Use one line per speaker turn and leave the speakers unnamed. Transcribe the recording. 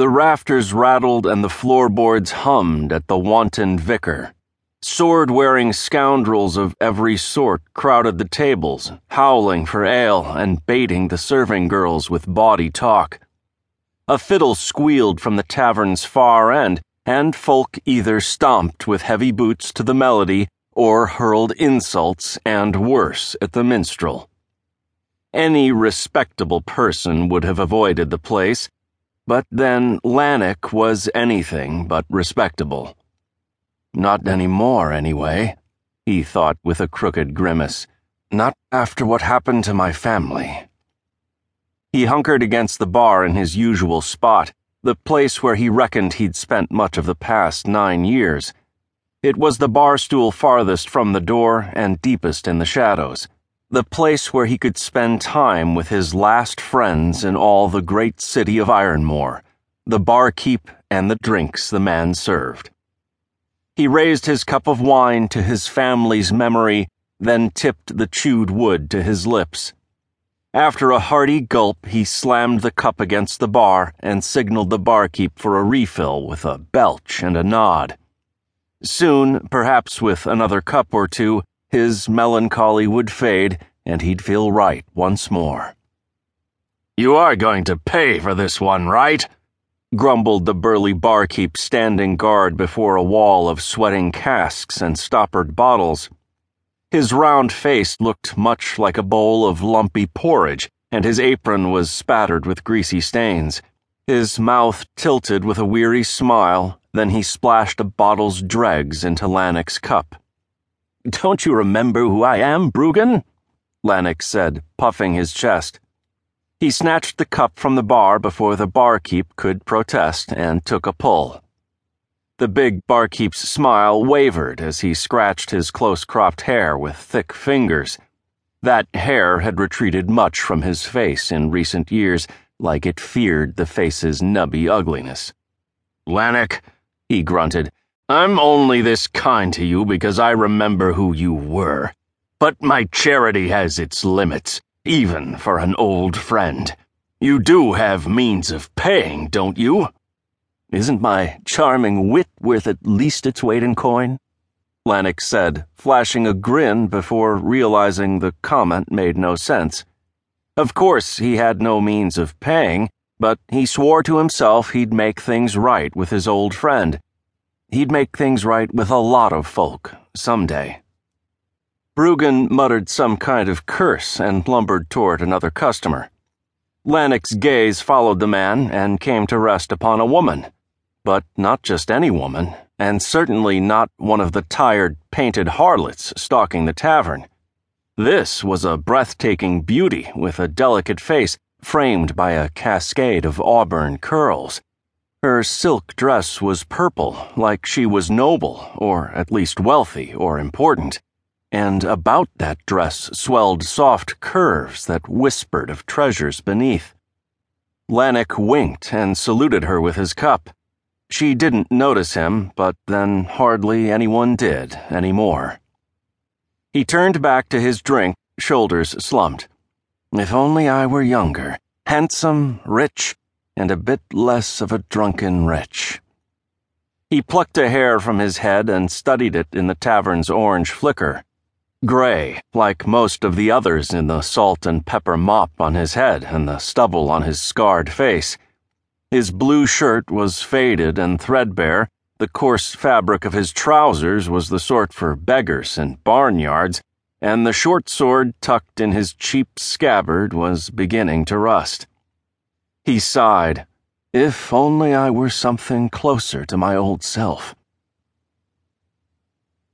The rafters rattled and the floorboards hummed at the wanton vicar. Sword wearing scoundrels of every sort crowded the tables, howling for ale and baiting the serving girls with bawdy talk. A fiddle squealed from the tavern's far end, and folk either stomped with heavy boots to the melody or hurled insults and worse at the minstrel. Any respectable person would have avoided the place, but then Lannick was anything but respectable. Not any more, anyway, he thought with a crooked grimace. Not after what happened to my family. He hunkered against the bar in his usual spot, the place where he reckoned he'd spent much of the past nine years. It was the bar stool farthest from the door and deepest in the shadows, the place where he could spend time with his last friends in all the great city of Ironmore, the barkeep and the drinks the man served. He raised his cup of wine to his family's memory, then tipped the chewed wood to his lips. After a hearty gulp, he slammed the cup against the bar and signaled the barkeep for a refill with a belch and a nod. Soon, perhaps with another cup or two, his melancholy would fade and he'd feel right once more.
You are going to pay for this one, right?
grumbled the burly barkeep standing guard before a wall of sweating casks and stoppered bottles. His round face looked much like a bowl of lumpy porridge, and his apron was spattered with greasy stains. His mouth tilted with a weary smile, then he splashed a bottle's dregs into Lannick's cup.
Don't you remember who I am, Bruggen? Lannick said, puffing his chest. He snatched the cup from the bar before the barkeep could protest and took a pull. The big barkeep's smile wavered as he scratched his close cropped hair with thick fingers. That hair had retreated much from his face in recent years, like it feared the face's nubby ugliness.
Lannick, he grunted, I'm only this kind to you because I remember who you were. But my charity has its limits even for an old friend. You do have means of paying, don't you?
Isn't my charming wit worth at least its weight in coin? Lannick said, flashing a grin before realizing the comment made no sense. Of course, he had no means of paying, but he swore to himself he'd make things right with his old friend. He'd make things right with a lot of folk, someday. Bruggen muttered some kind of curse and lumbered toward another customer. Lannick's gaze followed the man and came to rest upon a woman. But not just any woman, and certainly not one of the tired, painted harlots stalking the tavern. This was a breathtaking beauty with a delicate face framed by a cascade of auburn curls. Her silk dress was purple, like she was noble, or at least wealthy or important and about that dress swelled soft curves that whispered of treasures beneath. Lannick winked and saluted her with his cup. She didn't notice him, but then hardly anyone did anymore. He turned back to his drink, shoulders slumped. If only I were younger, handsome, rich, and a bit less of a drunken wretch. He plucked a hair from his head and studied it in the tavern's orange flicker. Gray, like most of the others in the salt and pepper mop on his head and the stubble on his scarred face. His blue shirt was faded and threadbare. The coarse fabric of his trousers was the sort for beggars and barnyards, and the short sword tucked in his cheap scabbard was beginning to rust. He sighed. If only I were something closer to my old self.